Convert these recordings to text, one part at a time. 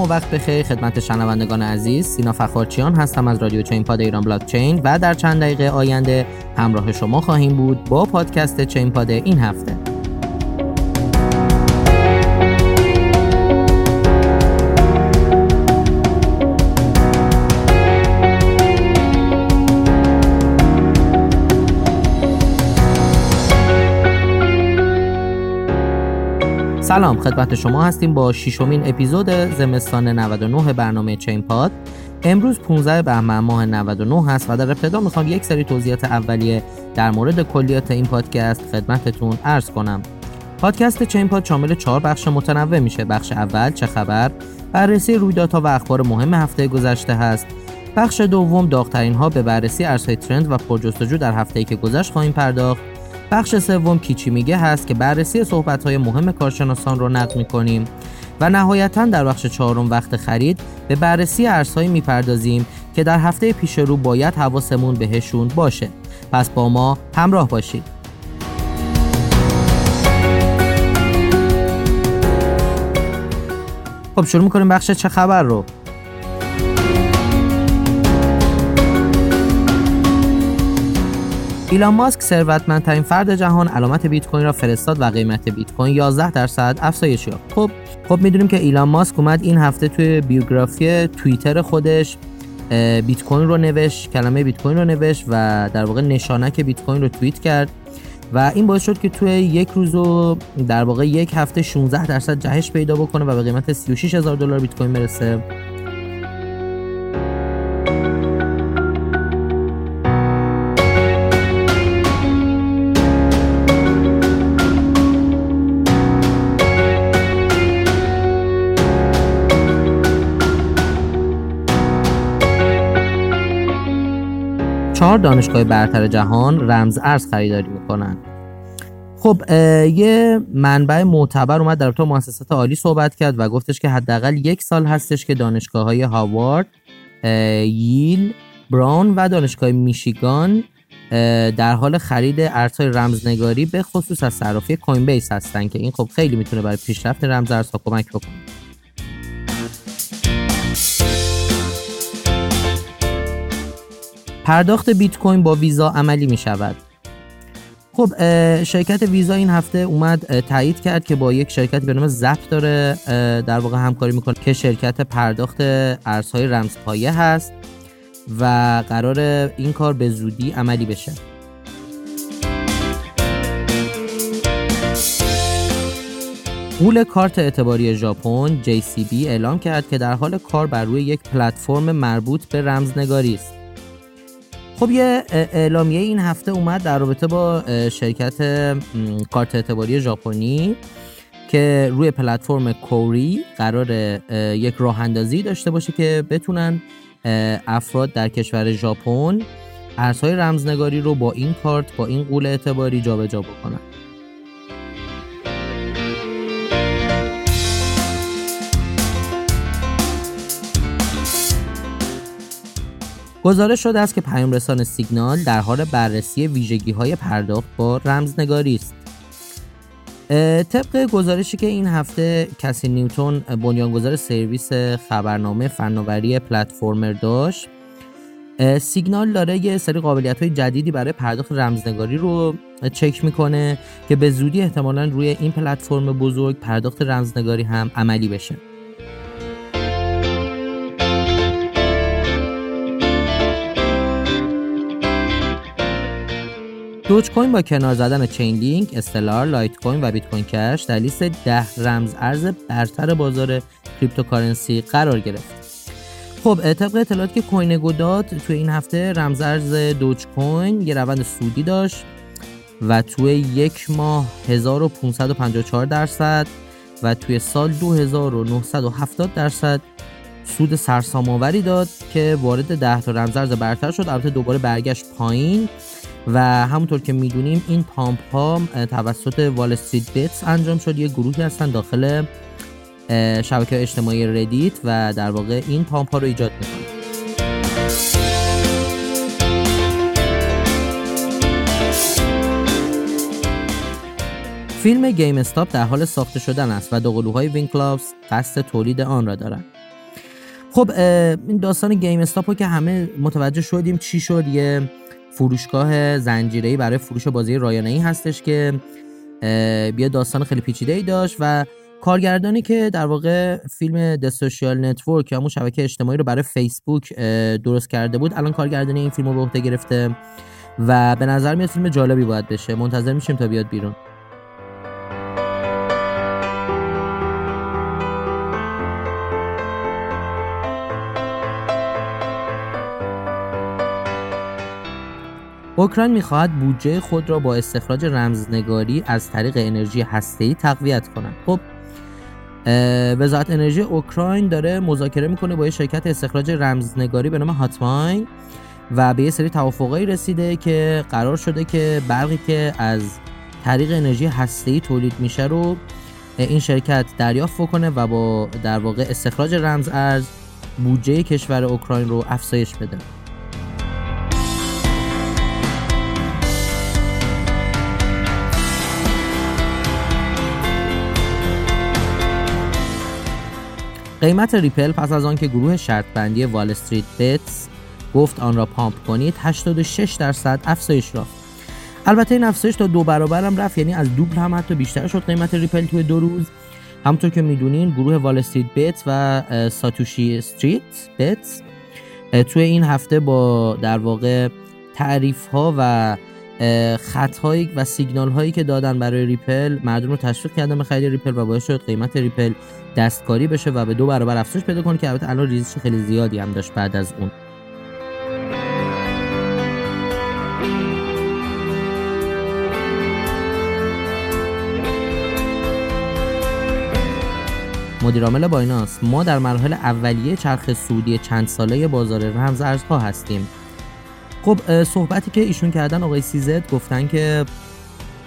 سلام و وقت بخیر خدمت شنوندگان عزیز. سینا فخارچیان هستم از رادیو چین پاد ایران بلاک چین و در چند دقیقه آینده همراه شما خواهیم بود با پادکست چین پاد این هفته. سلام خدمت شما هستیم با ششمین اپیزود زمستان 99 برنامه چین پاد. امروز 15 بهمن ماه 99 هست و در ابتدا می‌خوام یک سری توضیحات اولیه در مورد کلیات این پادکست خدمتتون عرض کنم. پادکست چین پاد شامل چهار بخش متنوع میشه. بخش اول چه خبر؟ بررسی رویدادها و اخبار مهم هفته گذشته هست. بخش دوم داغترین ها به بررسی ارزهای ترند و پرجستجو در هفته‌ای که گذشت خواهیم پرداخت. بخش سوم کیچی میگه هست که بررسی صحبت های مهم کارشناسان رو نقل می‌کنیم. و نهایتا در بخش چهارم وقت خرید به بررسی ارزهایی می‌پردازیم که در هفته پیش رو باید حواسمون بهشون باشه. پس با ما همراه باشید. خب شروع می‌کنیم بخش چه خبر رو. ایلان ماسک ثروتمندترین فرد جهان علامت بیت کوین را فرستاد و قیمت بیت کوین 11 درصد افزایش یافت. خب خب می‌دونیم که ایلان ماسک اومد این هفته توی بیوگرافی توییتر خودش بیت کوین رو نوشت کلمه بیت کوین رو نوشت و در واقع نشانک بیت کوین رو توییت کرد و این باعث شد که توی یک روز و در واقع یک هفته 16 درصد جهش پیدا بکنه و به قیمت 36 هزار دلار بیت کوین برسه چهار دانشگاه برتر جهان رمز ارز خریداری می‌کنن. خب یه منبع معتبر اومد در رابطه مؤسسات عالی صحبت کرد و گفتش که حداقل یک سال هستش که دانشگاه های هاوارد ییل براون و دانشگاه میشیگان در حال خرید ارزهای رمزنگاری به خصوص از صرافی کوین بیس هستن که این خب خیلی می‌تونه برای پیشرفت رمز ارزها کمک بکنه. پرداخت بیت کوین با ویزا عملی می شود. خب شرکت ویزا این هفته اومد تایید کرد که با یک شرکت به نام زپ داره در واقع همکاری می‌کنه که شرکت پرداخت ارزهای رمزپایه هست و قرار این کار به زودی عملی بشه. پول کارت اعتباری ژاپن JCB اعلام کرد که در حال کار بر روی یک پلتفرم مربوط به رمزنگاری است. خب یه اعلامیه این هفته اومد در رابطه با شرکت کارت اعتباری ژاپنی که روی پلتفرم کوری قرار یک راه اندازی داشته باشه که بتونن افراد در کشور ژاپن ارزهای رمزنگاری رو با این کارت با این قول اعتباری جابجا بکنن. گزارش شده است که پیام رسان سیگنال در حال بررسی ویژگی های پرداخت با رمزنگاری است. طبق گزارشی که این هفته کسی نیوتون بنیانگذار سرویس خبرنامه فناوری پلتفرمر داشت سیگنال داره یه سری قابلیت های جدیدی برای پرداخت رمزنگاری رو چک می‌کنه که به زودی احتمالا روی این پلتفرم بزرگ پرداخت رمزنگاری هم عملی بشه Dogecoin با کنار زدن Chainlink، Stellar، Litecoin و Bitcoin Cash در لیست ده رمز ارز برتر بازار cryptocurrency قرار گرفت. خب طبق اطلاعاتی که CoinGecko داد توی این هفته رمز ارز Dogecoin یه روند صعودی داشت و توی یک ماه 1554 درصد و توی سال 2970 درصد سود سرسام‌آوری داد که وارد 10 تا رمزارز برتر شد البته دوباره برگشت پایین و همونطور که می‌دونیم این pump ها توسط WallStreetBets انجام شد. یه گروهی هستن داخل شبکه اجتماعی Reddit و در واقع این pump ها رو ایجاد می‌کنن. فیلم GameStop در حال ساخته شدن است و دوقلوهای Winklevoss قصد تولید آن را دارند خب این داستان GameStop که همه متوجه شدیم چی شد یه فروشگاه زنجیره‌ای برای فروش بازی رایانه‌ای هستش که بیا داستان خیلی پیچیده ای داشت و کارگردانی که در واقع فیلم The Social Network یا همون شبکه اجتماعی رو برای فیسبوک درست کرده بود الان کارگردانی این فیلم رو به عهده گرفته و به نظر میاد فیلم جالبی باید بشه. منتظر میشیم تا بیاد بیرون. اوکراین می‌خواهد بودجه خود را با استخراج رمزنگاری از طریق انرژی هسته‌ای تقویت کند. خب وزارت انرژی اوکراین داره مذاکره می‌کنه با یه شرکت استخراج رمزنگاری به نام هاتماین و به یه سری توافقایی رسیده که قرار شده که برقی که از طریق انرژی هسته‌ای تولید میشه رو این شرکت دریافت کنه و با در واقع استخراج رمز ارز بودجه کشور اوکراین رو افزایش بده قیمت Ripple پس از آنکه گروه شرط بندی WallStreetBets گفت آن را pump کنید 86 درصد افزایش یافت. البته این افزایش تا دو برابر هم رفت یعنی از دوبل هم حتی بیشتر شد قیمت Ripple توی دو روز. همونطور که می‌دونین گروه WallStreetBets و SatoshiStreetBets توی این هفته با در واقع تعریف ها و خط هایی و سیگنال هایی که دادن برای Ripple مردم رو تشویق کردن به خرید Ripple و باعث شد قیمت Ripple دستکاری بشه و به دو برابر افزایش پیدا کنه که البته الان ریزش خیلی زیادی هم داشت بعد از اون. مدیرعامل بایناس ما در مراحل اولیه چرخ سودی چند ساله بازار رمز ارزها هستیم. خب صحبتی که ایشون کردن آقای سیزد گفتن که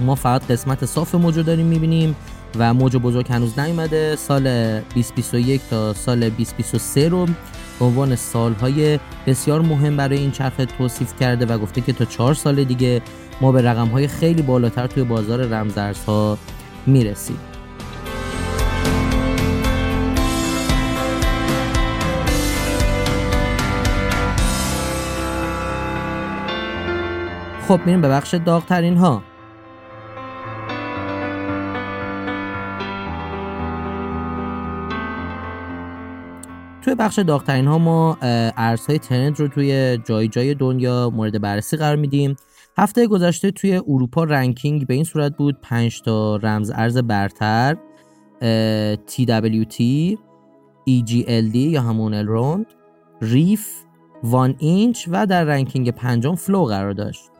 ما فقط قسمت صاف موجو داریم می‌بینیم. و موج بزرگ هنوز نیومده. سال 2021 تا سال 2023 رو به عنوان سالهای بسیار مهم برای این چرخ توصیف کرده و گفته که تا چهار سال دیگه ما به رقمهای خیلی بالاتر توی بازار رمزارزها می‌رسیم. خب میریم به بخش داغترین ها بخش داغترین ها ما ارزهای ترند رو توی جای جای دنیا مورد بررسی قرار میدیم. هفته گذشته توی اروپا ranking به این صورت بود. 5 تا رمز ارز برتر TWT EGLD یا همون Elrond Reef One Inch و در ranking پنجم Flow قرار داشت.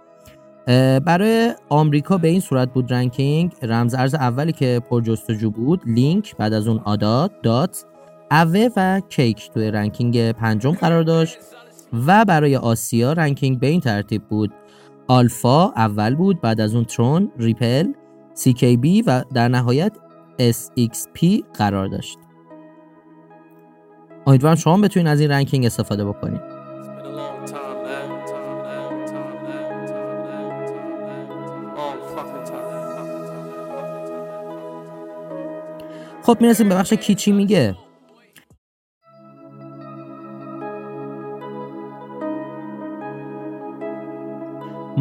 برای آمریکا به این صورت بود ranking. رمز ارز اولی که پر جستجو بود لینک بعد از اون Ada Dot Aave و Cake توی ranking پنجم قرار داشت و برای آسیا ranking به این ترتیب بود. آلفا اول بود بعد از اون Tron Ripple بی و در نهایت پی قرار داشت. امیدوارم شما بتونید از این ranking استفاده بکنید خب می‌رسیم به بخش کی چی میگه.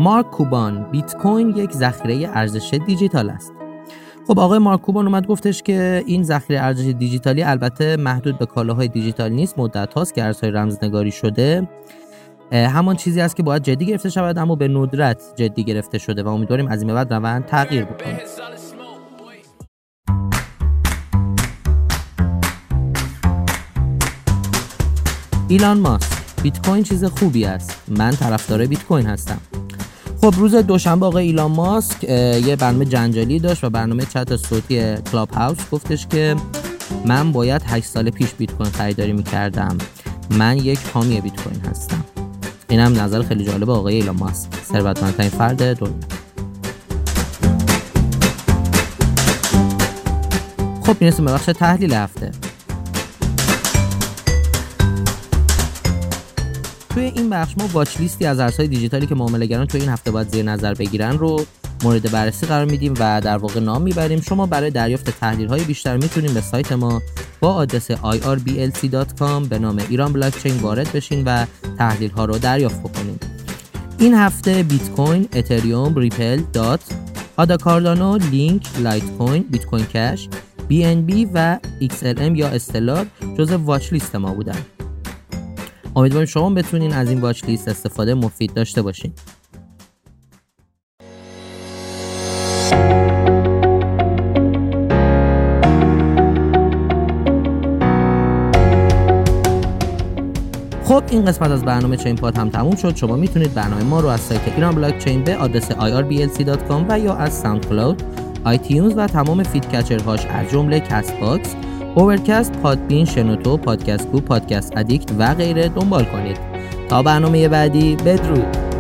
مارک کوبان بیت کوین یک ذخیره ارزش دیجیتال است. خب آقای مارک کوبان اومد گفتش که این ذخیره ارزش دیجیتالی البته محدود به کالاهای دیجیتال نیست مدت هاست که ارزهای رمزنگاری شده. همان چیزی است که باید جدی گرفته شود اما به ندرت جدی گرفته شده و امیدواریم از این بعد روند تغییر بکنه. ایلان ماسک بیت کوین چیز خوبی است. من طرفدار بیت کوین هستم. خب روز دوشنبه آقای ایلان ماسک یه برنامه جنجالی داشت و برنامه چت صوتی کلاب هاوس گفتش که من باید 8 سال پیش بیت کوین خریداری می‌کردم. من یک حامی بیت کوین هستم. اینم نظر خیلی جالب آقای ایلان ماسک. ثروتمندترین فرد دنیا. خب می‌رسیم به بخش تحلیل هفته. توی این بخش ما watchlist ی از ارزهای دیجیتالی که معامله‌گران توی این هفته باید زیر نظر بگیرن رو مورد بررسی قرار میدیم و در واقع نام می‌بریم شما برای دریافت تحلیل های بیشتر می‌تونید به سایت ما با آدرس irblc.com به نام ایران بلاکچین وارد بشین و تحلیل ها رو دریافت بکنید این هفته بیت کوین، Ethereum، Ripple، Dot، Ada Cardano، Link، Litecoin، Bitcoin Cash، بی و XLM یا Stellar جزء watchlist ما بودن. امیدواریم شما بتونین از این watchlist استفاده مفید داشته باشین. خب این قسمت از برنامه چین پاد هم تموم شد شما می‌تونید برنامه ما رو از سایت ایران بلاک چین به آدرس irblc.com و یا از SoundCloud iTunes و تمام feed catcher هاش از جمله Castbox Overcast Podbean شنوتو Podcast Go Podcast Addict و غیره دنبال کنید. تا برنامه بعدی بدرود.